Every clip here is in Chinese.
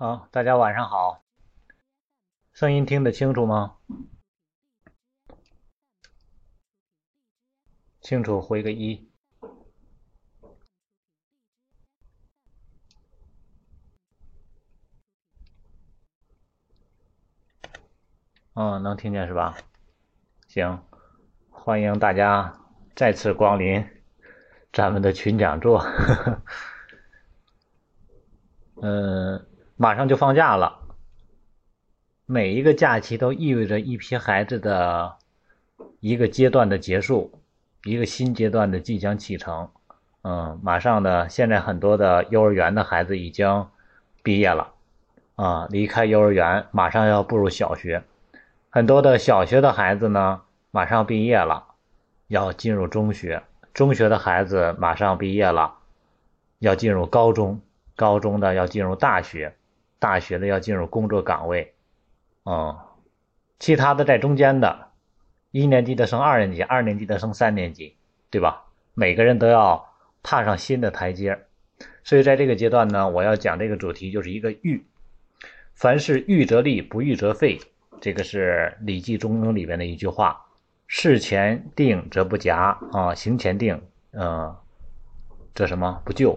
好，大家晚上好，声音听得清楚吗？清楚回个一。嗯，能听见是吧？行，欢迎大家再次光临咱们的群讲座。嗯，马上就放假了，每一个假期都意味着一批孩子的一个阶段的结束，一个新阶段的即将启程。嗯，马上呢，现在很多的幼儿园的孩子已经毕业了，啊，离开幼儿园，马上要步入小学。很多的小学的孩子呢，马上毕业了，要进入中学；中学的孩子马上毕业了，要进入高中；高中的要进入大学；大学的要进入工作岗位。嗯，其他的在中间的，一年级的升二年级，二年级的升三年级，对吧？每个人都要踏上新的台阶。所以在这个阶段呢，我要讲这个主题就是一个“预”，凡事预则立，不预则废。这个是《礼记中庸》里边的一句话：“事前定则不夹啊，行前定，嗯，这什么不就？”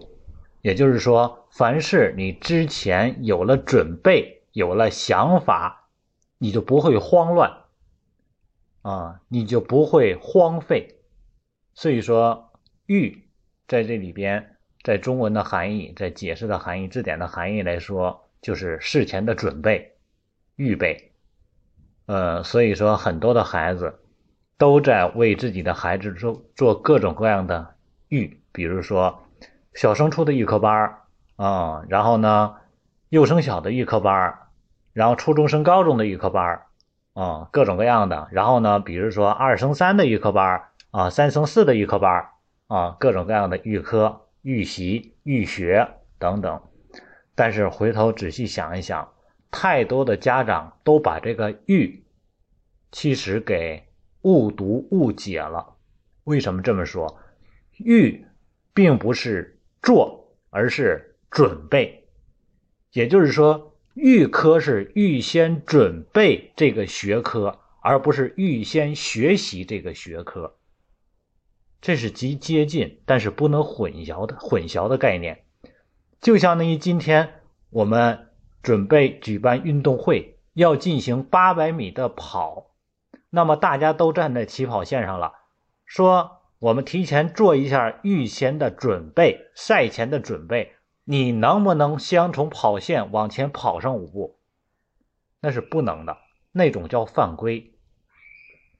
也就是说，凡是你之前有了准备，有了想法，你就不会慌乱啊，你就不会荒废。所以说，“预”在这里边，在中文的含义，在解释的含义、字典的含义来说，就是事前的准备、预备。呃，所以说很多的孩子都在为自己的孩子做做各种各样的预，比如说小升初的预科班啊，然后呢幼升小的预科班然后初中升高中的预科班啊，各种各样的。然后呢，比如说二升三的预科班啊，三升四的预科班啊，各种各样的预科、预习、预学等等。但是回头仔细想一想。太多的家长都把这个“预”其实给误读误解了。为什么这么说？“预”并不是做，而是准备。也就是说，预科是预先准备这个学科，而不是预先学习这个学科。这是极接近，但是不能混淆的混淆的概念。就相当于今天我们。准备举办运动会，要进行八百米的跑，那么大家都站在起跑线上了。说我们提前做一下预先的准备，赛前的准备，你能不能先从跑线往前跑上五步？那是不能的，那种叫犯规。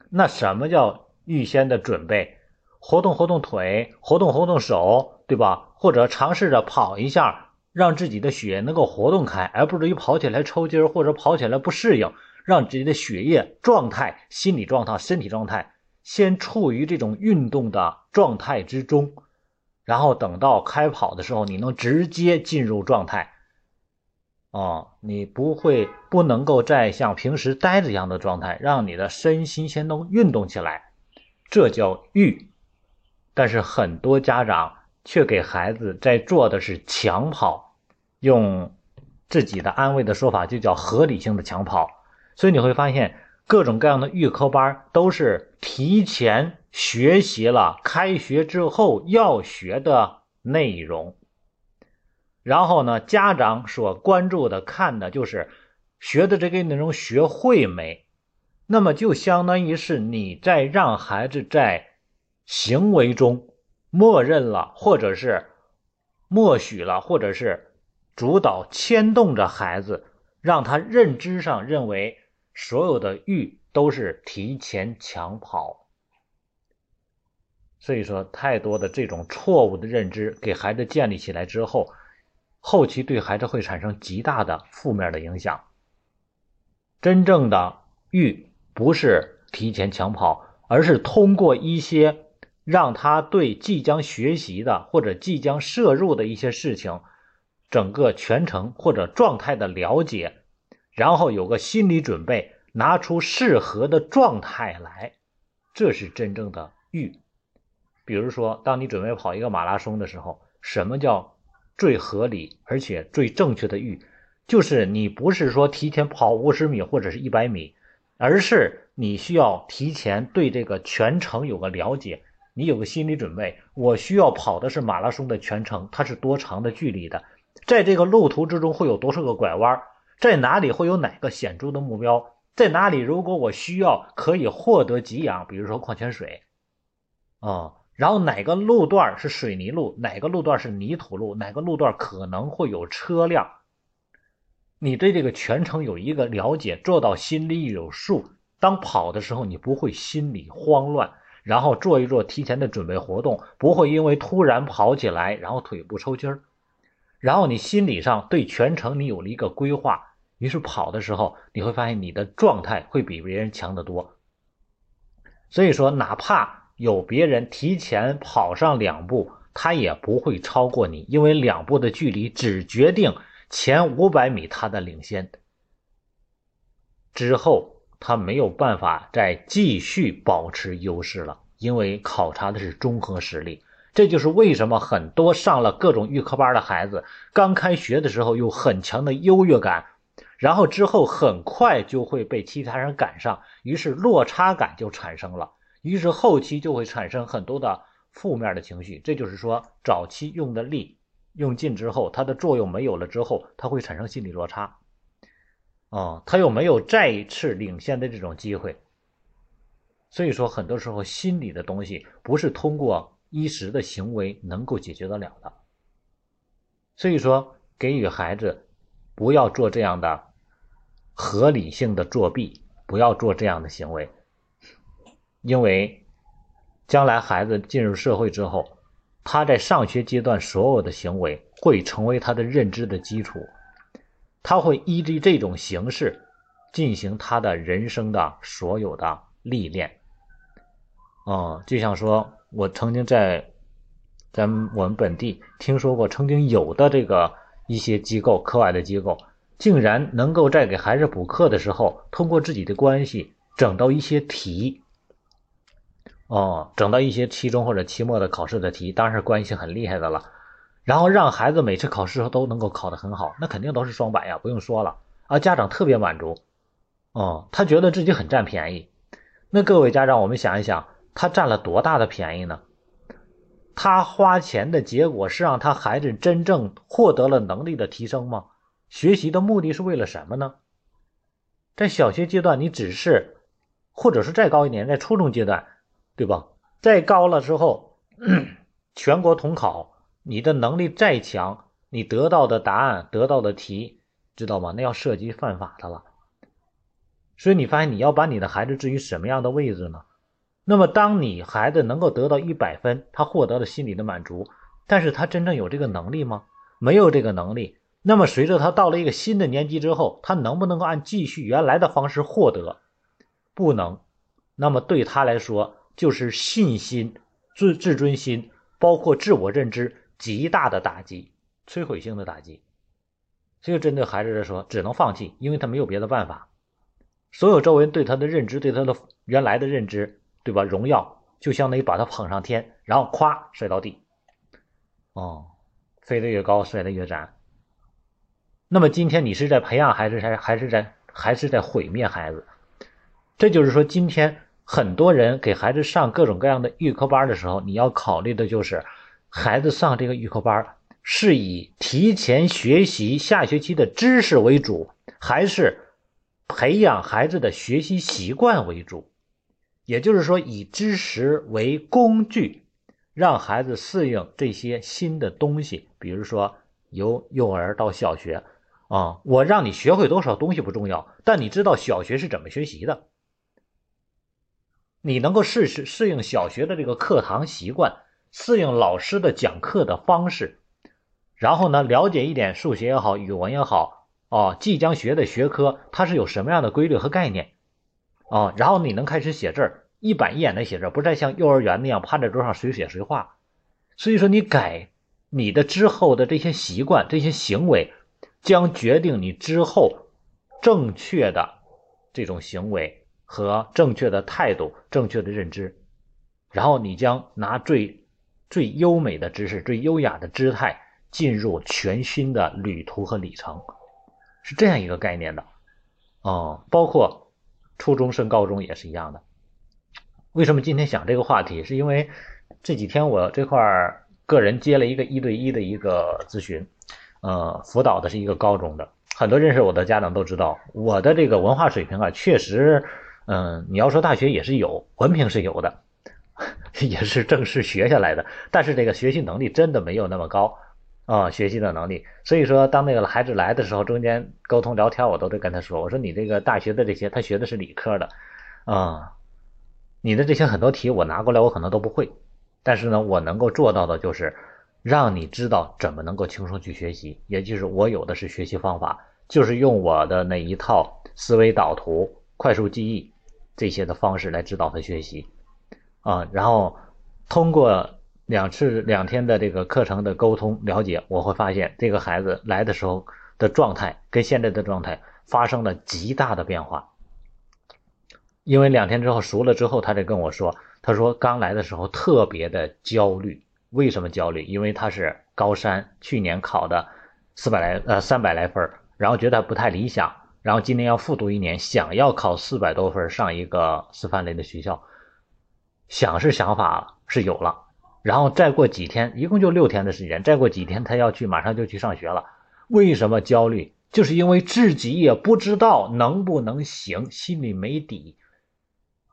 那什么叫预先的准备？活动活动腿，活动活动手，对吧？或者尝试着跑一下。让自己的血能够活动开，而不至于跑起来抽筋或者跑起来不适应，让自己的血液状态、心理状态、身体状态先处于这种运动的状态之中，然后等到开跑的时候，你能直接进入状态。哦，你不会不能够再像平时呆着一样的状态，让你的身心先都运动起来，这叫预。但是很多家长。却给孩子在做的是抢跑，用自己的安慰的说法就叫合理性的抢跑。所以你会发现，各种各样的预科班都是提前学习了开学之后要学的内容。然后呢，家长所关注的看的就是学的这个内容学会没？那么就相当于是你在让孩子在行为中。默认了，或者是默许了，或者是主导牵动着孩子，让他认知上认为所有的欲都是提前抢跑。所以说，太多的这种错误的认知给孩子建立起来之后，后期对孩子会产生极大的负面的影响。真正的欲不是提前抢跑，而是通过一些。让他对即将学习的或者即将摄入的一些事情，整个全程或者状态的了解，然后有个心理准备，拿出适合的状态来，这是真正的预。比如说，当你准备跑一个马拉松的时候，什么叫最合理而且最正确的预？就是你不是说提前跑五十米或者是一百米，而是你需要提前对这个全程有个了解，你有个心理准备。我需要跑的是马拉松的全程，它是多长的距离的？在这个路途之中会有多少个拐弯？在哪里会有哪个显著的目标？在哪里？如果我需要可以获得给养，比如说矿泉水，啊，然后哪个路段是水泥路，哪个路段是泥土路，哪个路段可能会有车辆？你对这个全程有一个了解，做到心里有数。当跑的时候，你不会心里慌乱，然后做一做提前的准备活动，不会因为突然跑起来然后腿部抽筋儿。然后你心理上对全程你有了一个规划，于是跑的时候你会发现你的状态会比别人强得多。所以说，哪怕有别人提前跑上两步，他也不会超过你，因为两步的距离只决定前五百米他的领先，之后他没有办法再继续保持优势了，因为考察的是综合实力。这就是为什么很多上了各种预科班的孩子，刚开学的时候有很强的优越感，然后之后很快就会被其他人赶上，于是落差感就产生了，于是后期就会产生很多的负面的情绪。这就是说，早期用的力用尽之后，它的作用没有了之后，它会产生心理落差，啊，他又没有再一次领先的这种机会。所以说，很多时候心理的东西不是通过。一时的行为能够解决得了的，所以说给予孩子不要做这样的合理性的作弊，不要做这样的行为，因为将来孩子进入社会之后，他在上学阶段所有的行为会成为他的认知的基础，他会依据这种形式进行他的人生的所有的历练，啊，就像说。我曾经在咱们我们本地听说过，曾经有的这个一些机构课外的机构，竟然能够在给孩子补课的时候，通过自己的关系整到一些题，哦，整到一些期中或者期末的考试的题，当然是关系很厉害的了。然后让孩子每次考试都能够考得很好，那肯定都是双百呀，不用说了啊，家长特别满足，哦，他觉得自己很占便宜。那各位家长，我们想一想。他占了多大的便宜呢？他花钱的结果是让他孩子真正获得了能力的提升吗？学习的目的是为了什么呢？在小学阶段，你只是，或者是再高一点，在初中阶段，对吧？再高了之后，全国统考，你的能力再强，你得到的答案、得到的题，知道吗？那要涉及犯法的了。所以你发现，你要把你的孩子置于什么样的位置呢？那么，当你孩子能够得到一百分，他获得了心理的满足，但是他真正有这个能力吗？没有这个能力。那么，随着他到了一个新的年级之后，他能不能够按继续原来的方式获得？不能。那么对他来说，就是信心、自自尊心，包括自我认知极大的打击，摧毁性的打击。所以，针对孩子来说，只能放弃，因为他没有别的办法。所有周围人对他的认知，对他的原来的认知。对吧？荣耀就相当于把他捧上天，然后咵摔到地，哦，飞得越高，摔得越窄。那么今天你是在培养孩子，还还是在还是在毁灭孩子？这就是说，今天很多人给孩子上各种各样的预科班的时候，你要考虑的就是，孩子上这个预科班是以提前学习下学期的知识为主，还是培养孩子的学习习惯为主？也就是说，以知识为工具，让孩子适应这些新的东西。比如说，由幼儿到小学，啊，我让你学会多少东西不重要，但你知道小学是怎么学习的，你能够适适适应小学的这个课堂习惯，适应老师的讲课的方式，然后呢，了解一点数学也好，语文也好，哦，即将学的学科它是有什么样的规律和概念。哦，然后你能开始写字儿一板一眼的写字，不再像幼儿园那样趴在桌上谁写谁画。所以说，你改你的之后的这些习惯、这些行为，将决定你之后正确的这种行为和正确的态度、正确的认知。然后你将拿最最优美的知识、最优雅的姿态进入全新的旅途和里程。是这样一个概念的。哦，包括初中升高中也是一样的。为什么今天想这个话题？是因为这几天我这块儿个人接了一个一对一的一个咨询，呃，辅导的是一个高中的。很多认识我的家长都知道，我的这个文化水平啊，确实，嗯，你要说大学也是有，文凭是有的，也是正式学下来的，但是这个学习能力真的没有那么高啊，学习的能力。所以说，当那个孩子来的时候，中间沟通聊天，我都得跟他说，我说你这个大学的这些，他学的是理科的，啊，你的这些很多题我拿过来，我可能都不会，但是呢，我能够做到的就是。让你知道怎么能够轻松去学习，也就是我有的是学习方法，就是用我的那一套思维导图、快速记忆这些的方式来指导他学习，啊，然后通过两次两天的这个课程的沟通了解，我会发现这个孩子来的时候的状态跟现在的状态发生了极大的变化，因为两天之后熟了之后，他就跟我说，他说刚来的时候特别的焦虑。为什么焦虑？因为他是高三，去年考的四百来呃三百来分然后觉得不太理想，然后今年要复读一年，想要考四百多分上一个师范类的学校，想是想法是有了，然后再过几天，一共就六天的时间，再过几天他要去马上就去上学了。为什么焦虑？就是因为自己也不知道能不能行，心里没底，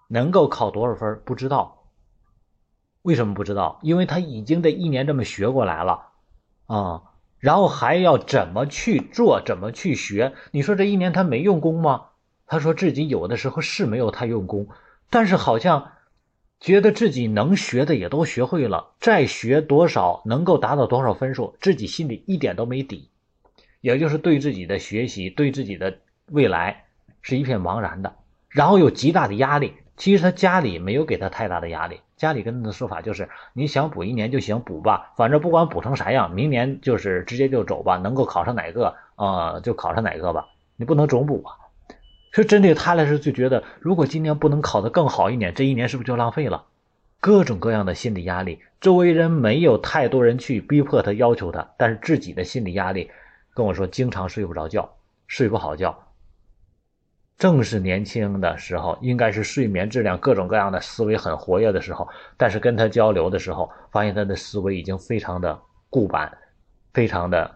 能够考多少分不知道。为什么不知道？因为他已经这一年这么学过来了，啊，然后还要怎么去做，怎么去学？你说这一年他没用功吗？他说自己有的时候是没有太用功，但是好像觉得自己能学的也都学会了，再学多少能够达到多少分数，自己心里一点都没底，也就是对自己的学习、对自己的未来是一片茫然的，然后有极大的压力。其实他家里没有给他太大的压力。家里跟他的说法就是，你想补一年就行，补吧，反正不管补成啥样，明年就是直接就走吧，能够考上哪个啊就考上哪个吧，你不能总补啊。所以针对他来说，就觉得如果今年不能考得更好一点，这一年是不是就浪费了？各种各样的心理压力，周围人没有太多人去逼迫他、要求他，但是自己的心理压力，跟我说经常睡不着觉，睡不好觉。正是年轻的时候，应该是睡眠质量各种各样的思维很活跃的时候。但是跟他交流的时候，发现他的思维已经非常的固板，非常的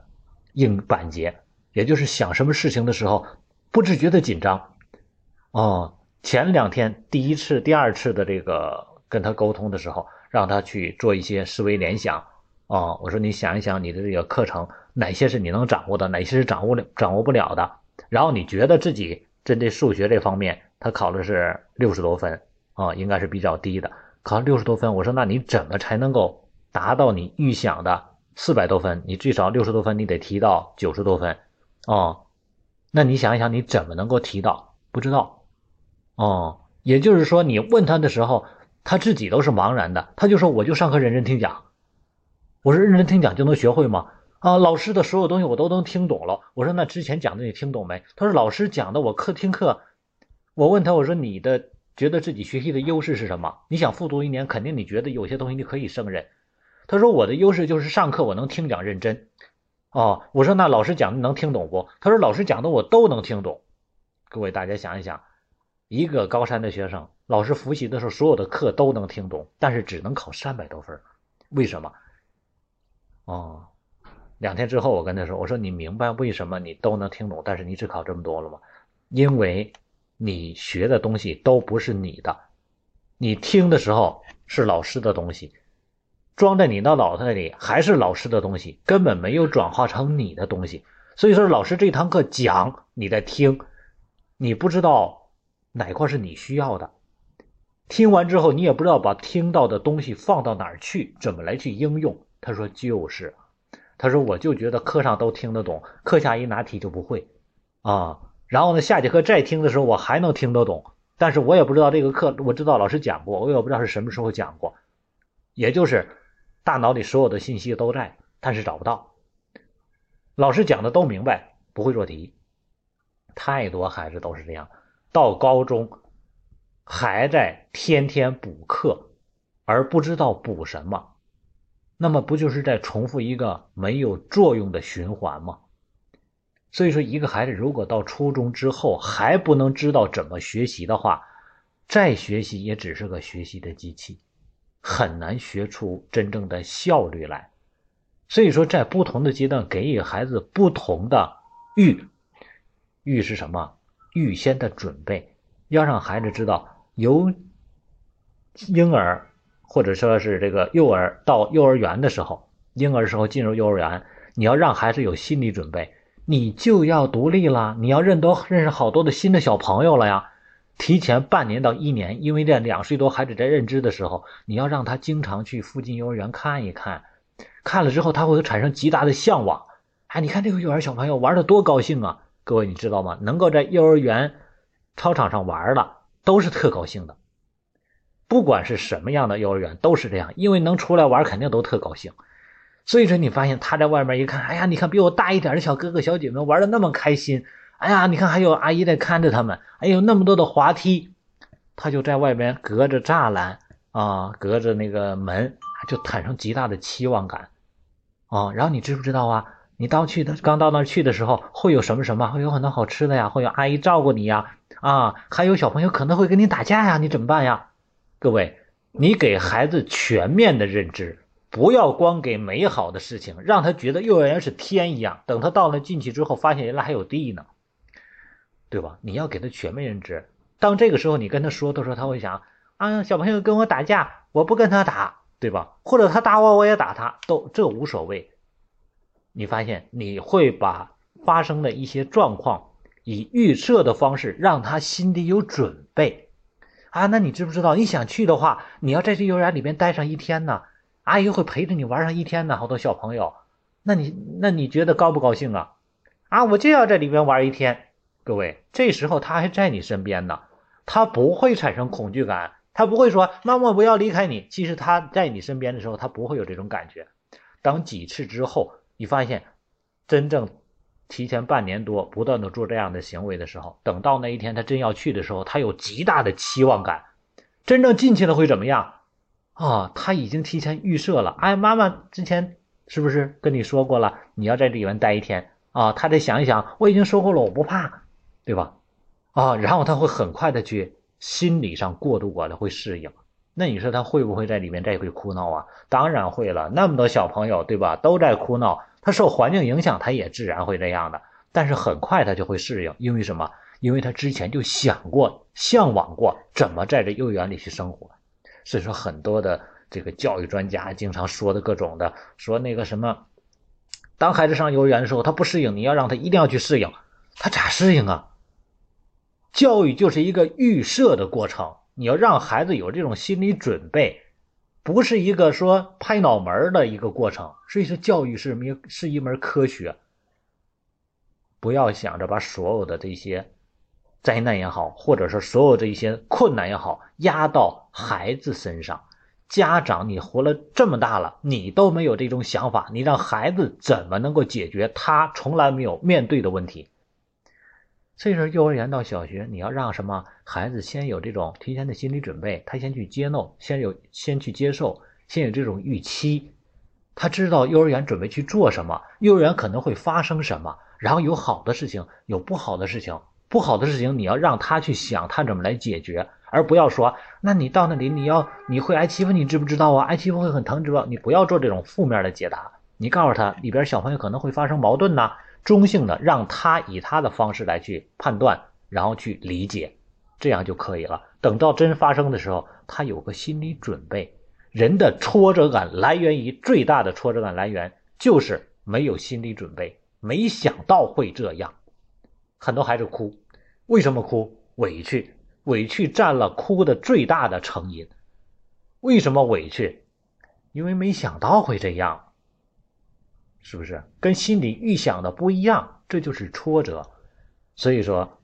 硬板结。也就是想什么事情的时候，不自觉的紧张。哦，前两天第一次、第二次的这个跟他沟通的时候，让他去做一些思维联想。哦，我说你想一想，你的这个课程哪些是你能掌握的，哪些是掌握掌握不了的。然后你觉得自己。针对数学这方面，他考的是六十多分啊，应该是比较低的。考六十多分，我说那你怎么才能够达到你预想的四百多分？你最少六十多分，你得提到九十多分哦。那你想一想，你怎么能够提到？不知道哦。也就是说，你问他的时候，他自己都是茫然的。他就说：“我就上课认真听讲。”我说：“认真听讲就能学会吗？”啊，老师的所有东西我都能听懂了。我说那之前讲的你听懂没？他说老师讲的我课听课。我问他我说你的觉得自己学习的优势是什么？你想复读一年，肯定你觉得有些东西你可以胜任。他说我的优势就是上课我能听讲认真。哦，我说那老师讲的能听懂不？他说老师讲的我都能听懂。各位大家想一想，一个高三的学生，老师复习的时候所有的课都能听懂，但是只能考三百多分，为什么？哦。两天之后，我跟他说：“我说你明白为什么你都能听懂，但是你只考这么多了吗？因为，你学的东西都不是你的，你听的时候是老师的东西，装在你的脑袋里还是老师的东西，根本没有转化成你的东西。所以说，老师这堂课讲你在听，你不知道哪块是你需要的，听完之后你也不知道把听到的东西放到哪儿去，怎么来去应用。”他说：“就是。”他说：“我就觉得课上都听得懂，课下一拿题就不会，啊，然后呢，下节课再听的时候我还能听得懂，但是我也不知道这个课，我知道老师讲过，我也不知道是什么时候讲过，也就是大脑里所有的信息都在，但是找不到。老师讲的都明白，不会做题，太多孩子都是这样，到高中还在天天补课，而不知道补什么。”那么不就是在重复一个没有作用的循环吗？所以说，一个孩子如果到初中之后还不能知道怎么学习的话，再学习也只是个学习的机器，很难学出真正的效率来。所以说，在不同的阶段给予孩子不同的预预是什么？预先的准备，要让孩子知道，由婴儿或者说是这个幼儿到幼儿园的时候，婴儿时候进入幼儿园，你要让孩子有心理准备。你就要独立了，你要认多认识好多的新的小朋友了呀。提前半年到一年，因为这两岁多孩子在认知的时候，你要让他经常去附近幼儿园看一看，看了之后他会产生极大的向往。哎，你看这个幼儿小朋友玩的多高兴啊！各位你知道吗？能够在幼儿园操场上玩的都是特高兴的，不管是什么样的幼儿园都是这样，因为能出来玩肯定都特高兴。所以说，你发现他在外面一看，哎呀，你看比我大一点的小哥哥小姐们玩的那么开心，哎呀，你看还有阿姨在看着他们，哎呦，那么多的滑梯，他就在外边隔着栅栏啊，隔着那个门，就产生极大的期望感啊。然后你知不知道啊？你到去的刚到那儿去的时候，会有什么什么？会有很多好吃的呀，会有阿姨照顾你呀，啊，还有小朋友可能会跟你打架呀，你怎么办呀？各位，你给孩子全面的认知。不要光给美好的事情，让他觉得幼儿园是天一样。等他到了进去之后，发现原来还有地呢，对吧？你要给他全面认知。当这个时候你跟他说的时候，他会想：啊，小朋友跟我打架，我不跟他打，对吧？或者他打我，我也打他，都这无所谓。你发现你会把发生的一些状况以预设的方式让他心里有准备啊。那你知不知道？你想去的话，你要在这幼儿园里边待上一天呢？阿姨会陪着你玩上一天呢，好多小朋友，那你那你觉得高不高兴啊？啊，我就要在里边玩一天。各位，这时候他还在你身边呢，他不会产生恐惧感，他不会说妈妈不要离开你。其实他在你身边的时候，他不会有这种感觉。等几次之后，你发现真正提前半年多不断的做这样的行为的时候，等到那一天他真要去的时候，他有极大的期望感。真正进去了会怎么样？啊，他已经提前预设了。哎，妈妈之前是不是跟你说过了？你要在里面待一天啊？他得想一想，我已经说过了，我不怕，对吧？啊，然后他会很快的去心理上过渡过来，会适应。那你说他会不会在里面再会哭闹啊？当然会了，那么多小朋友，对吧？都在哭闹，他受环境影响，他也自然会这样的。但是很快他就会适应，因为什么？因为他之前就想过、向往过怎么在这幼儿园里去生活。所以说，很多的这个教育专家经常说的各种的，说那个什么，当孩子上幼儿园的时候，他不适应，你要让他一定要去适应，他咋适应啊？教育就是一个预设的过程，你要让孩子有这种心理准备，不是一个说拍脑门的一个过程。所以说，教育是没是一门科学，不要想着把所有的这些。灾难也好，或者说所有这一些困难也好，压到孩子身上。家长，你活了这么大了，你都没有这种想法，你让孩子怎么能够解决他从来没有面对的问题？所以说，幼儿园到小学，你要让什么孩子先有这种提前的心理准备，他先去接纳，先有先去接受，先有这种预期，他知道幼儿园准备去做什么，幼儿园可能会发生什么，然后有好的事情，有不好的事情。不好的事情，你要让他去想，他怎么来解决，而不要说，那你到那里，你要你会挨欺负，你知不知道啊？挨欺负会很疼，知道？你不要做这种负面的解答，你告诉他里边小朋友可能会发生矛盾呐，中性的，让他以他的方式来去判断，然后去理解，这样就可以了。等到真发生的时候，他有个心理准备。人的挫折感来源于最大的挫折感来源就是没有心理准备，没想到会这样，很多孩子哭。为什么哭？委屈，委屈占了哭的最大的成因。为什么委屈？因为没想到会这样，是不是？跟心里预想的不一样，这就是挫折。所以说，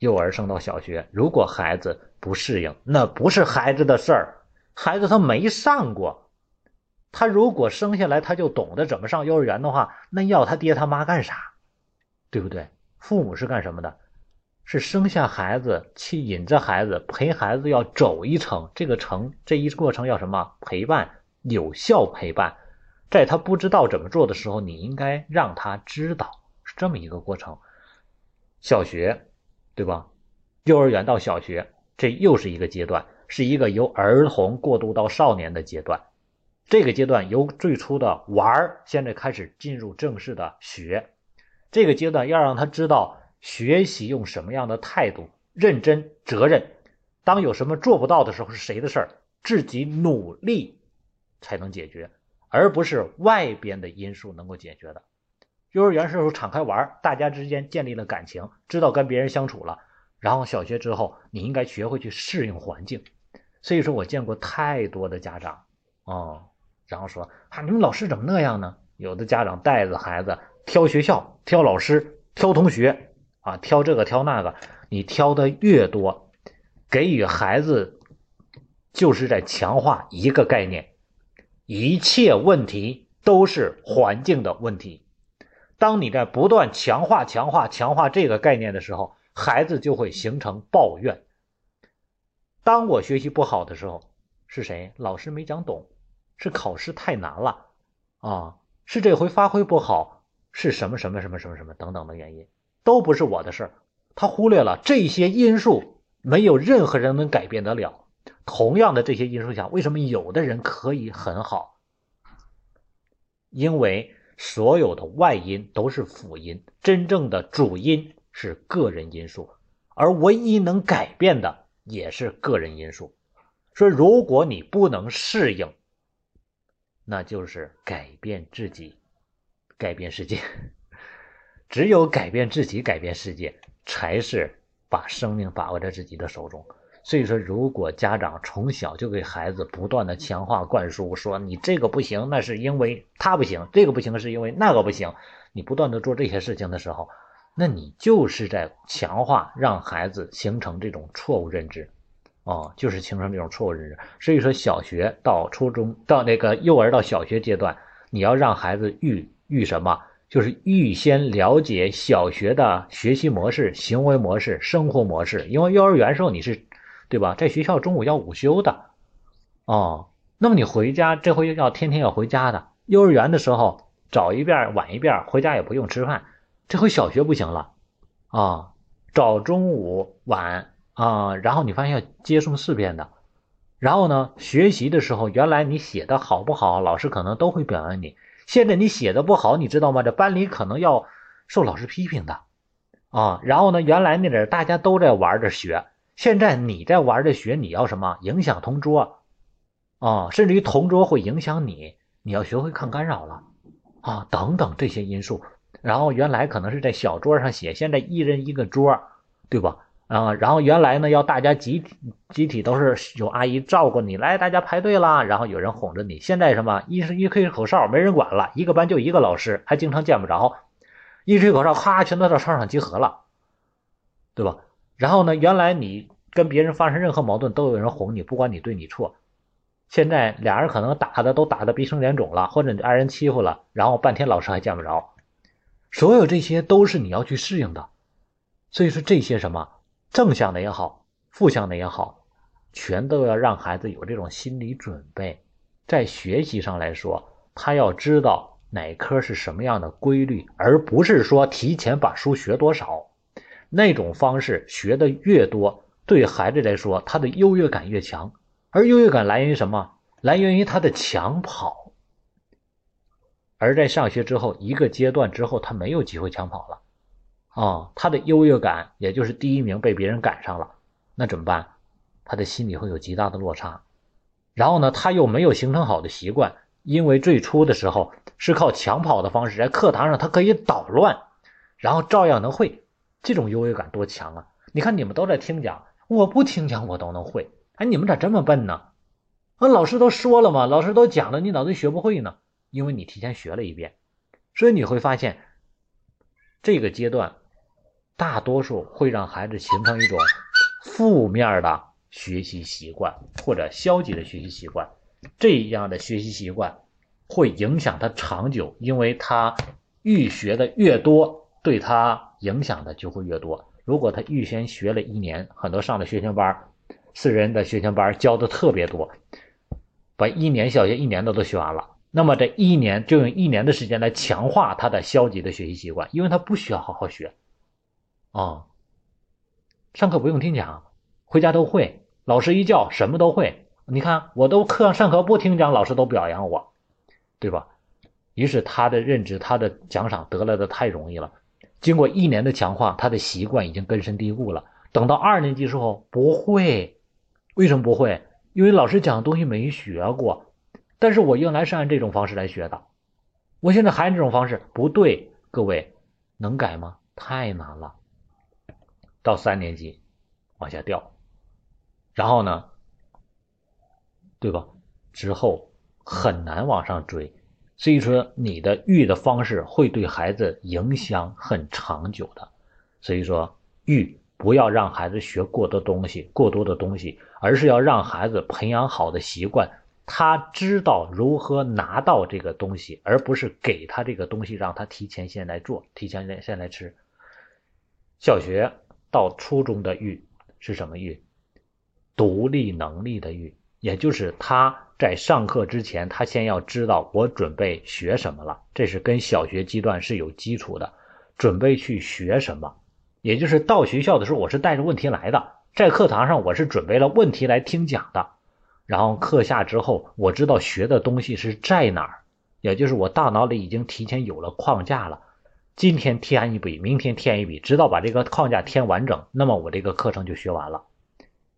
幼儿升到小学，如果孩子不适应，那不是孩子的事儿。孩子他没上过，他如果生下来他就懂得怎么上幼儿园的话，那要他爹他妈干啥？对不对？父母是干什么的？是生下孩子，去引着孩子，陪孩子要走一程。这个程这一过程要什么？陪伴，有效陪伴。在他不知道怎么做的时候，你应该让他知道，是这么一个过程。小学，对吧？幼儿园到小学，这又是一个阶段，是一个由儿童过渡到少年的阶段。这个阶段由最初的玩儿，现在开始进入正式的学。这个阶段要让他知道学习用什么样的态度，认真、责任。当有什么做不到的时候，是谁的事儿？自己努力才能解决，而不是外边的因素能够解决的。幼儿园时候敞开玩，大家之间建立了感情，知道跟别人相处了。然后小学之后，你应该学会去适应环境。所以说我见过太多的家长哦。然后说啊，你们老师怎么那样呢？有的家长带着孩子挑学校、挑老师、挑同学啊，挑这个挑那个。你挑的越多，给予孩子就是在强化一个概念：一切问题都是环境的问题。当你在不断强化、强化、强化这个概念的时候，孩子就会形成抱怨。当我学习不好的时候，是谁？老师没讲懂。是考试太难了，啊，是这回发挥不好，是什么什么什么什么什么等等的原因，都不是我的事儿。他忽略了这些因素，没有任何人能改变得了。同样的这些因素下，为什么有的人可以很好？因为所有的外因都是辅因，真正的主因是个人因素，而唯一能改变的也是个人因素。说如果你不能适应。那就是改变自己，改变世界。只有改变自己，改变世界，才是把生命把握在自己的手中。所以说，如果家长从小就给孩子不断的强化灌输，说你这个不行，那是因为他不行；这个不行，是因为那个不行。你不断的做这些事情的时候，那你就是在强化，让孩子形成这种错误认知。哦，就是形成这种错误认知。所以说，小学到初中到那个幼儿到小学阶段，你要让孩子预预什么？就是预先了解小学的学习模式、行为模式、生活模式。因为幼儿园时候你是，对吧？在学校中午要午休的，哦，那么你回家这回要天天要回家的。幼儿园的时候早一遍晚一遍，回家也不用吃饭。这回小学不行了，啊，早中午晚。啊，然后你发现要接送四遍的，然后呢，学习的时候，原来你写的好不好，老师可能都会表扬你。现在你写的不好，你知道吗？这班里可能要受老师批评的啊。然后呢，原来那点大家都在玩着学，现在你在玩着学，你要什么？影响同桌啊，甚至于同桌会影响你，你要学会抗干扰了啊，等等这些因素。然后原来可能是在小桌上写，现在一人一个桌，对吧？啊，然后原来呢，要大家集体集体都是有阿姨照顾你，来大家排队啦，然后有人哄着你。现在什么一是一吹口哨，没人管了，一个班就一个老师，还经常见不着。一吹口哨，咔，全都到操场集合了，对吧？然后呢，原来你跟别人发生任何矛盾，都有人哄你，不管你对你错。现在俩人可能打的都打的鼻青脸肿了，或者你挨人欺负了，然后半天老师还见不着。所有这些都是你要去适应的。所以说这些什么？正向的也好，负向的也好，全都要让孩子有这种心理准备。在学习上来说，他要知道哪科是什么样的规律，而不是说提前把书学多少。那种方式学的越多，对孩子来说，他的优越感越强。而优越感来源于什么？来源于他的抢跑。而在上学之后，一个阶段之后，他没有机会抢跑了。啊，他的优越感也就是第一名被别人赶上了，那怎么办？他的心里会有极大的落差。然后呢，他又没有形成好的习惯，因为最初的时候是靠抢跑的方式，在课堂上他可以捣乱，然后照样能会。这种优越感多强啊！你看你们都在听讲，我不听讲我都能会。哎，你们咋这么笨呢？啊，老师都说了嘛，老师都讲了，你脑子学不会呢？因为你提前学了一遍，所以你会发现这个阶段。大多数会让孩子形成一种负面的学习习惯或者消极的学习习惯，这样的学习习惯会影响他长久，因为他预学的越多，对他影响的就会越多。如果他预先学了一年，很多上的学前班，四人的学前班教的特别多，把一年小学一年的都学完了，那么这一年就用一年的时间来强化他的消极的学习习惯，因为他不需要好好学。啊，上课不用听讲，回家都会，老师一叫什么都会。你看，我都课上课不听讲，老师都表扬我，对吧？于是他的认知，他的奖赏得来的太容易了。经过一年的强化，他的习惯已经根深蒂固了。等到二年级时候不会，为什么不会？因为老师讲的东西没学过。但是我原来是按这种方式来学的，我现在还是这种方式不对，各位能改吗？太难了。到三年级往下掉，然后呢，对吧？之后很难往上追。所以说，你的育的方式会对孩子影响很长久的。所以说，育不要让孩子学过多东西，过多的东西，而是要让孩子培养好的习惯。他知道如何拿到这个东西，而不是给他这个东西，让他提前先来做，提前先先来吃。小学到初中的育是什么育？独立能力的育，也就是他。在上课之前，他先要知道我准备学什么了，这是跟小学阶段是有基础的。准备去学什么，也就是到学校的时候，我是带着问题来的，在课堂上我是准备了问题来听讲的。然后课下之后，我知道学的东西是在哪儿，也就是我大脑里已经提前有了框架了。今天添一笔，明天添一笔，直到把这个框架添完整，那么我这个课程就学完了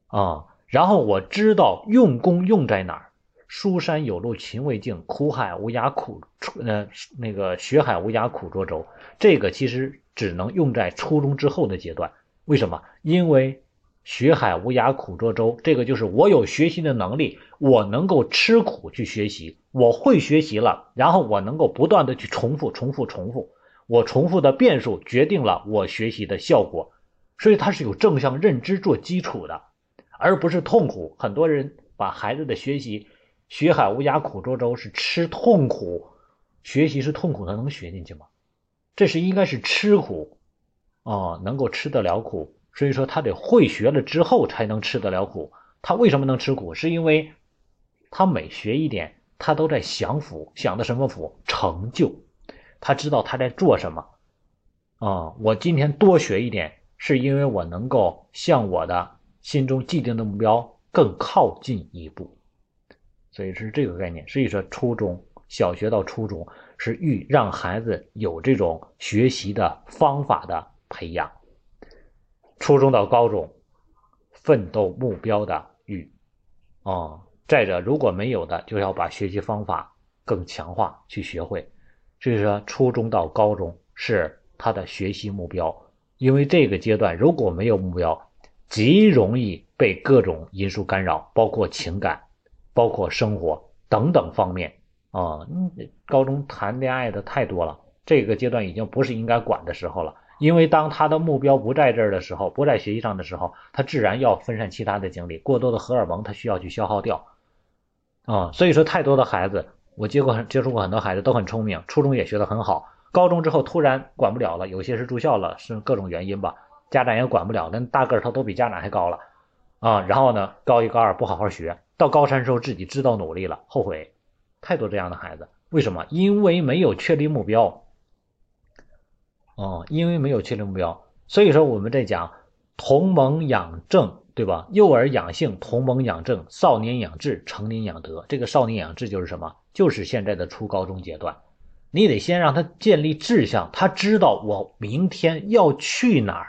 啊。然后我知道用功用在哪儿。书山有路勤为径，苦海无涯苦呃那个学海无涯苦作舟。这个其实只能用在初中之后的阶段。为什么？因为学海无涯苦作舟，这个就是我有学习的能力，我能够吃苦去学习，我会学习了，然后我能够不断的去重复、重复、重复。我重复的变数决定了我学习的效果，所以它是有正向认知做基础的，而不是痛苦。很多人把孩子的学习。学海无涯苦作舟是吃痛苦，学习是痛苦，他能学进去吗？这是应该是吃苦，啊，能够吃得了苦，所以说他得会学了之后才能吃得了苦。他为什么能吃苦？是因为他每学一点，他都在享福，享的什么福？成就。他知道他在做什么。啊，我今天多学一点，是因为我能够向我的心中既定的目标更靠近一步。所以是这个概念，所以说初中小学到初中是育让孩子有这种学习的方法的培养，初中到高中奋斗目标的育，啊，再者如果没有的，就要把学习方法更强化去学会。所以说初中到高中是他的学习目标，因为这个阶段如果没有目标，极容易被各种因素干扰，包括情感。包括生活等等方面啊，高中谈恋爱的太多了，这个阶段已经不是应该管的时候了。因为当他的目标不在这儿的时候，不在学习上的时候，他自然要分散其他的精力，过多的荷尔蒙他需要去消耗掉啊。所以说，太多的孩子，我接过接触过很多孩子都很聪明，初中也学得很好，高中之后突然管不了了，有些是住校了，是各种原因吧，家长也管不了，那大个儿他都比家长还高了啊。然后呢，高一高二不好好学。到高三时候自己知道努力了，后悔，太多这样的孩子，为什么？因为没有确立目标，哦，因为没有确立目标，所以说我们在讲同盟养正，对吧？幼儿养性，同盟养正，少年养志，成年养德。这个少年养志就是什么？就是现在的初高中阶段，你得先让他建立志向，他知道我明天要去哪儿，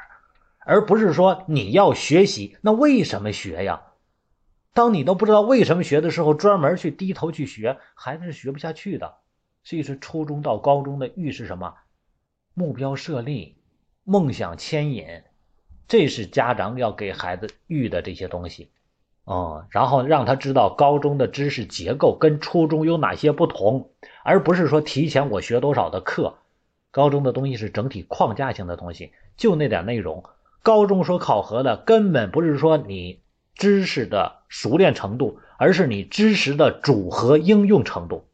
而不是说你要学习，那为什么学呀？当你都不知道为什么学的时候，专门去低头去学，孩子是学不下去的。所以说，初中到高中的育是什么？目标设立，梦想牵引，这是家长要给孩子育的这些东西啊。然后让他知道高中的知识结构跟初中有哪些不同，而不是说提前我学多少的课。高中的东西是整体框架性的东西，就那点内容。高中所考核的根本不是说你。知识的熟练程度，而是你知识的组合应用程度。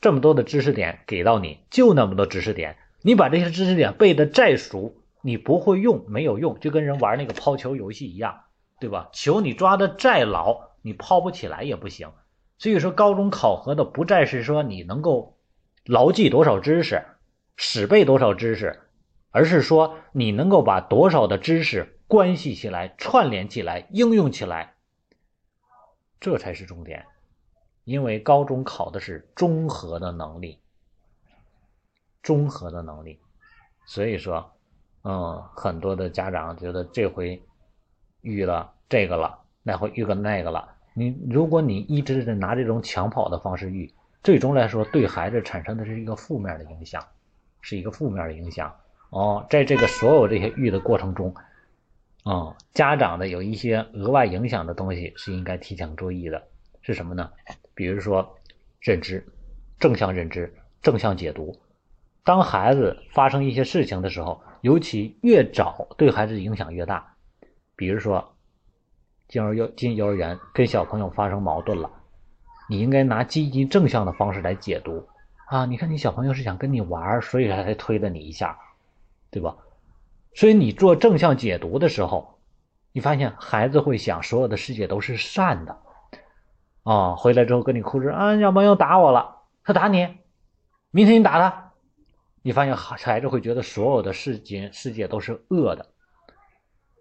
这么多的知识点给到你，就那么多知识点，你把这些知识点背的再熟，你不会用没有用，就跟人玩那个抛球游戏一样，对吧？球你抓的再牢，你抛不起来也不行。所以说，高中考核的不再是说你能够牢记多少知识，死背多少知识，而是说你能够把多少的知识关系起来、串联起来、应用起来，这才是重点。因为高中考的是综合的能力，综合的能力，所以说，嗯，很多的家长觉得这回遇了这个了，那回遇个那个了。你如果你一直是拿这种抢跑的方式遇，最终来说对孩子产生的是一个负面的影响，是一个负面的影响。哦，在这个所有这些育的过程中，啊，家长的有一些额外影响的东西是应该提前注意的，是什么呢？比如说认知，正向认知，正向解读。当孩子发生一些事情的时候，尤其越早对孩子影响越大。比如说进幼进幼儿园跟小朋友发生矛盾了，你应该拿积极正向的方式来解读啊！你看你小朋友是想跟你玩，所以他才推了你一下。对吧？所以你做正向解读的时候，你发现孩子会想所有的世界都是善的，啊，回来之后跟你哭着啊，小朋友打我了，他打你，明天你打他，你发现孩子会觉得所有的世界世界都是恶的。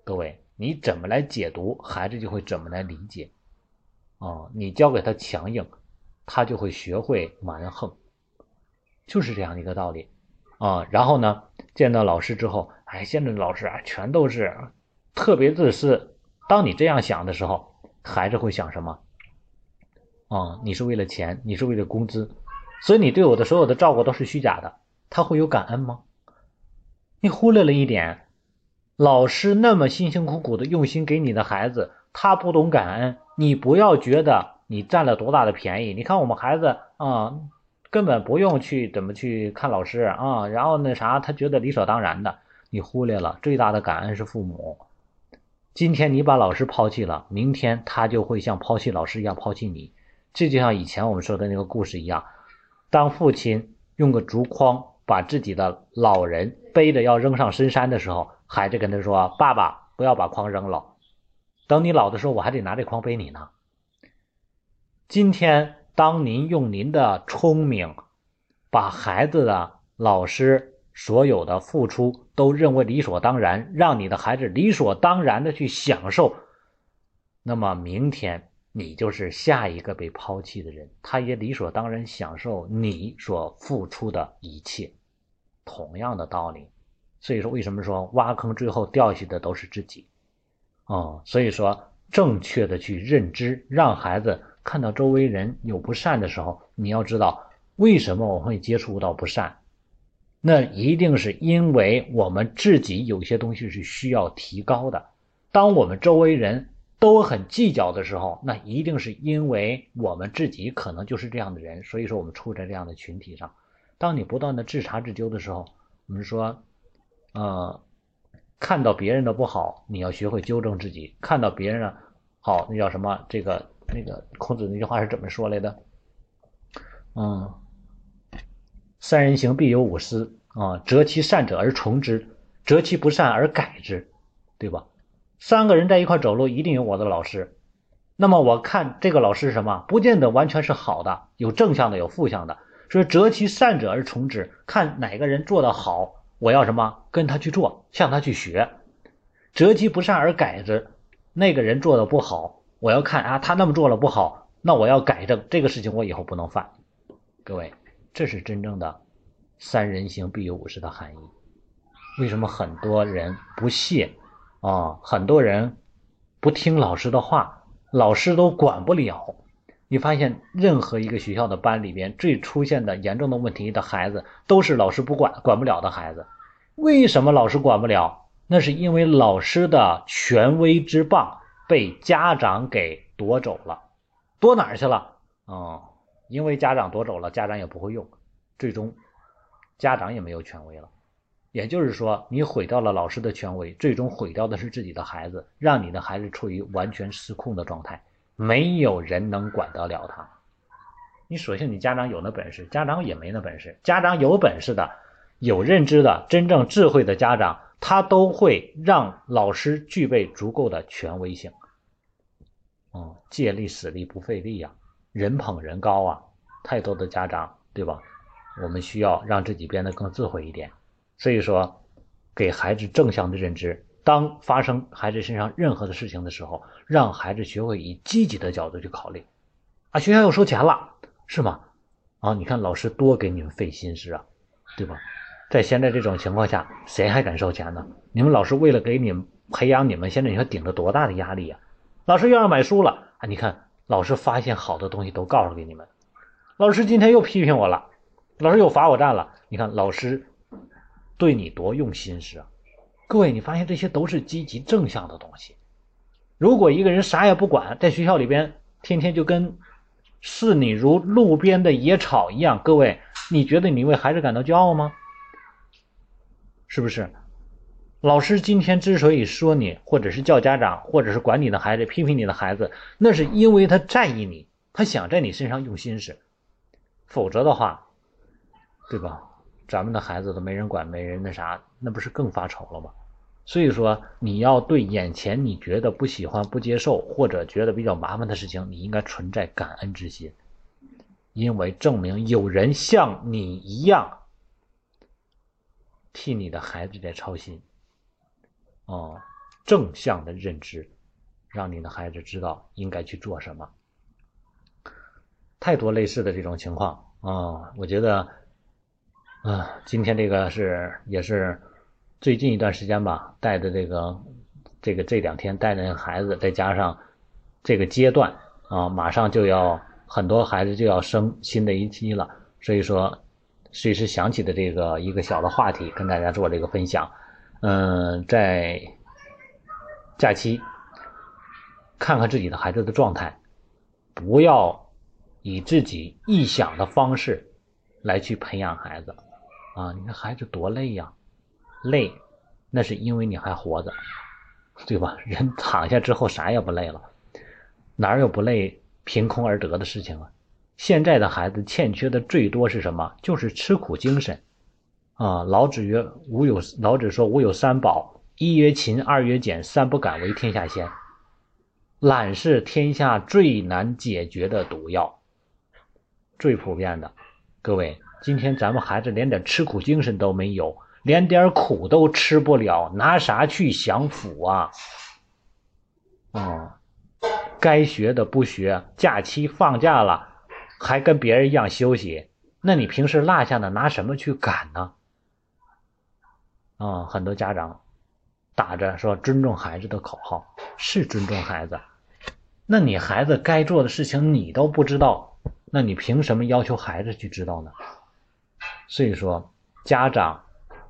各位，你怎么来解读，孩子就会怎么来理解，啊，你教给他强硬，他就会学会蛮横，就是这样的一个道理。啊，然后呢，见到老师之后，哎，现在的老师啊，全都是特别自私。当你这样想的时候，孩子会想什么？啊，你是为了钱，你是为了工资，所以你对我的所有的照顾都是虚假的。他会有感恩吗？你忽略了一点，老师那么辛辛苦苦的用心给你的孩子，他不懂感恩，你不要觉得你占了多大的便宜。你看我们孩子啊。根本不用去怎么去看老师啊，然后那啥，他觉得理所当然的，你忽略了最大的感恩是父母。今天你把老师抛弃了，明天他就会像抛弃老师一样抛弃你。这就像以前我们说的那个故事一样，当父亲用个竹筐把自己的老人背着要扔上深山的时候，孩子跟他说：“爸爸，不要把筐扔了，等你老的时候，我还得拿这筐背你呢。”今天。当您用您的聪明，把孩子的老师所有的付出都认为理所当然，让你的孩子理所当然的去享受，那么明天你就是下一个被抛弃的人，他也理所当然享受你所付出的一切。同样的道理，所以说为什么说挖坑最后掉下的都是自己？哦，所以说正确的去认知，让孩子。看到周围人有不善的时候，你要知道为什么我会接触到不善，那一定是因为我们自己有些东西是需要提高的。当我们周围人都很计较的时候，那一定是因为我们自己可能就是这样的人，所以说我们处在这样的群体上。当你不断的自查自纠的时候，我们说，呃，看到别人的不好，你要学会纠正自己；看到别人的好，那叫什么？这个。那个孔子那句话是怎么说来的？嗯，三人行必有我师啊，择其善者而从之，择其不善而改之，对吧？三个人在一块走路，一定有我的老师。那么我看这个老师是什么？不见得完全是好的，有正向的，有负向的。所以择其善者而从之，看哪个人做的好，我要什么跟他去做，向他去学；择其不善而改之，那个人做的不好。我要看啊，他那么做了不好，那我要改正这个事情，我以后不能犯。各位，这是真正的“三人行必有我师”的含义。为什么很多人不屑啊？很多人不听老师的话，老师都管不了。你发现任何一个学校的班里边最出现的严重的问题的孩子，都是老师不管管不了的孩子。为什么老师管不了？那是因为老师的权威之棒。被家长给夺走了，夺哪儿去了？哦，因为家长夺走了，家长也不会用，最终家长也没有权威了。也就是说，你毁掉了老师的权威，最终毁掉的是自己的孩子，让你的孩子处于完全失控的状态，没有人能管得了他。你索性你家长有那本事，家长也没那本事。家长有本事的、有认知的、真正智慧的家长，他都会让老师具备足够的权威性。哦，借力使力不费力呀，人捧人高啊！太多的家长，对吧？我们需要让自己变得更智慧一点。所以说，给孩子正向的认知。当发生孩子身上任何的事情的时候，让孩子学会以积极的角度去考虑。啊，学校又收钱了，是吗？啊，你看老师多给你们费心思啊，对吧？在现在这种情况下，谁还敢收钱呢？你们老师为了给你们培养你们，现在你说顶着多大的压力呀？老师又要买书了啊！你看，老师发现好的东西都告诉给你们。老师今天又批评我了，老师又罚我站了。你看，老师对你多用心思啊！各位，你发现这些都是积极正向的东西。如果一个人啥也不管，在学校里边天天就跟视你如路边的野草一样，各位，你觉得你为孩子感到骄傲吗？是不是？老师今天之所以说你，或者是叫家长，或者是管你的孩子、批评你的孩子，那是因为他在意你，他想在你身上用心思。否则的话，对吧？咱们的孩子都没人管，没人那啥，那不是更发愁了吗？所以说，你要对眼前你觉得不喜欢、不接受，或者觉得比较麻烦的事情，你应该存在感恩之心，因为证明有人像你一样替你的孩子在操心。哦，正向的认知，让你的孩子知道应该去做什么。太多类似的这种情况啊，我觉得，啊，今天这个是也是。最近一段时间吧，带的这个，这个这两天带的孩子，再加上这个阶段啊，马上就要很多孩子就要升新的一期了，所以说随时想起的这个一个小的话题，跟大家做这个分享。嗯，在假期看看自己的孩子的状态，不要以自己臆想的方式来去培养孩子啊！你看孩子多累呀。累，那是因为你还活着，对吧？人躺下之后啥也不累了，哪有不累凭空而得的事情啊？现在的孩子欠缺的最多是什么？就是吃苦精神啊！老子曰：“吾有老子说，吾有三宝：一曰勤，二曰俭，三不敢为天下先。”懒是天下最难解决的毒药，最普遍的。各位，今天咱们孩子连点吃苦精神都没有。连点苦都吃不了，拿啥去享福啊？哦，该学的不学，假期放假了还跟别人一样休息，那你平时落下的拿什么去赶呢？啊，很多家长打着说尊重孩子的口号，是尊重孩子，那你孩子该做的事情你都不知道，那你凭什么要求孩子去知道呢？所以说，家长。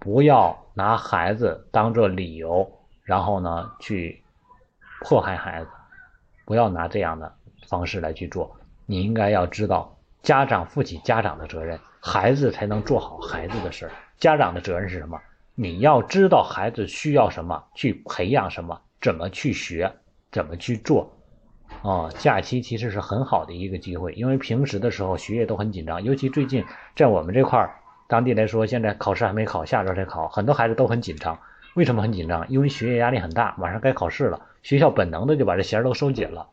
不要拿孩子当做理由，然后呢去迫害孩子，不要拿这样的方式来去做。你应该要知道，家长负起家长的责任，孩子才能做好孩子的事儿。家长的责任是什么？你要知道孩子需要什么，去培养什么，怎么去学，怎么去做。哦，假期其实是很好的一个机会，因为平时的时候学业都很紧张，尤其最近在我们这块儿。当地来说，现在考试还没考，下周才考，很多孩子都很紧张。为什么很紧张？因为学业压力很大，马上该考试了，学校本能的就把这弦儿都收紧了。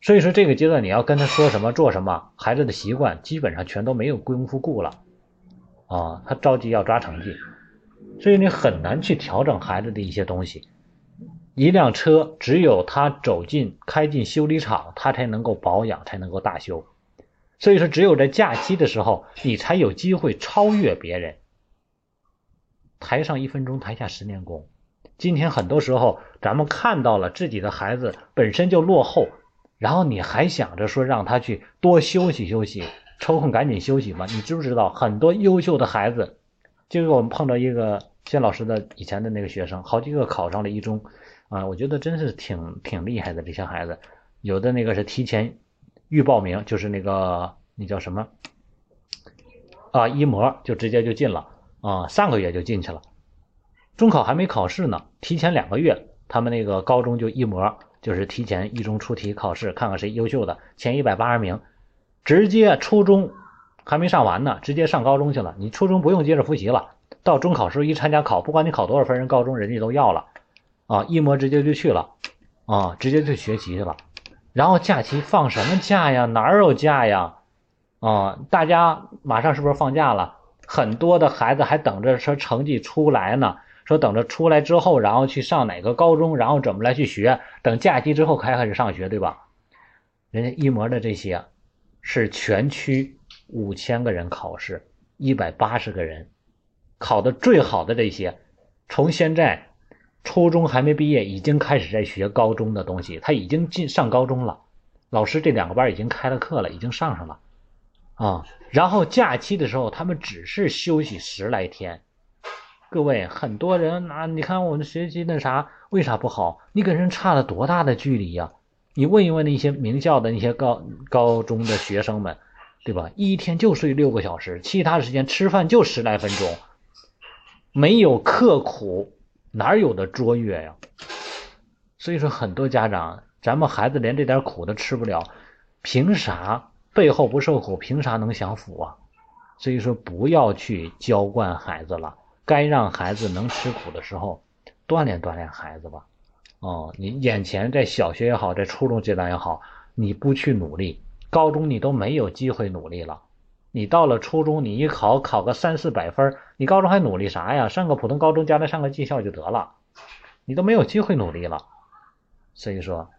所以说，这个阶段你要跟他说什么做什么，孩子的习惯基本上全都没有功夫顾了。啊，他着急要抓成绩，所以你很难去调整孩子的一些东西。一辆车只有他走进开进修理厂，他才能够保养，才能够大修。所以说，只有在假期的时候，你才有机会超越别人。台上一分钟，台下十年功。今天很多时候，咱们看到了自己的孩子本身就落后，然后你还想着说让他去多休息休息，抽空赶紧休息吗？你知不知道，很多优秀的孩子，就是我们碰到一个谢老师的以前的那个学生，好几个考上了一中，啊，我觉得真是挺挺厉害的这些孩子，有的那个是提前。预报名就是那个那叫什么啊？一模就直接就进了啊，上个月就进去了。中考还没考试呢，提前两个月，他们那个高中就一模，就是提前一中出题考试，看看谁优秀的前一百八十名，直接初中还没上完呢，直接上高中去了。你初中不用接着复习了，到中考时候一参加考，不管你考多少分，人高中人家都要了啊，一模直接就去了啊，直接就学习去了。然后假期放什么假呀？哪有假呀？啊，大家马上是不是放假了？很多的孩子还等着说成绩出来呢，说等着出来之后，然后去上哪个高中，然后怎么来去学，等假期之后才开始上学，对吧？人家一模的这些是全区五千个人考试，一百八十个人考的最好的这些，从现在初中还没毕业，已经开始在学高中的东西，他已经进上高中了。老师这两个班已经开了课了，已经上上了，啊，然后假期的时候他们只是休息十来天。各位，很多人啊，你看我们学习那啥，为啥不好？你跟人差了多大的距离呀？你问一问那些名校的那些高高中的学生们，对吧？一天就睡六个小时，其他时间吃饭就十来分钟，没有刻苦，哪有的卓越呀？所以说，很多家长。咱们孩子连这点苦都吃不了，凭啥背后不受苦？凭啥能享福啊？所以说，不要去娇惯孩子了。该让孩子能吃苦的时候，锻炼锻炼孩子吧。哦，你眼前在小学也好，在初中阶段也好，你不去努力，高中你都没有机会努力了。你到了初中，你一考考个三四百分，你高中还努力啥呀？上个普通高中，将来上个技校就得了，你都没有机会努力了。所以说。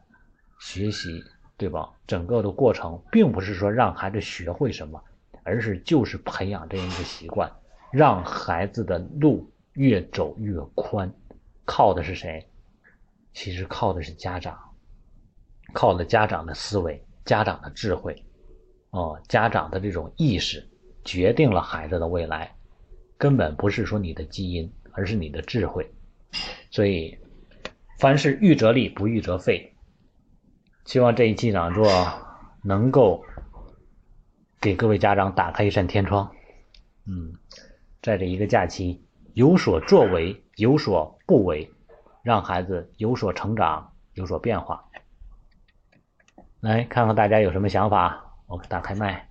学习对吧？整个的过程并不是说让孩子学会什么，而是就是培养这样一个习惯，让孩子的路越走越宽。靠的是谁？其实靠的是家长，靠的家长的思维、家长的智慧，哦，家长的这种意识决定了孩子的未来，根本不是说你的基因，而是你的智慧。所以，凡事预则立，不预则废。希望这一期讲座能够给各位家长打开一扇天窗。嗯，在这一个假期有所作为，有所不为，让孩子有所成长，有所变化。来看看大家有什么想法，我打开麦。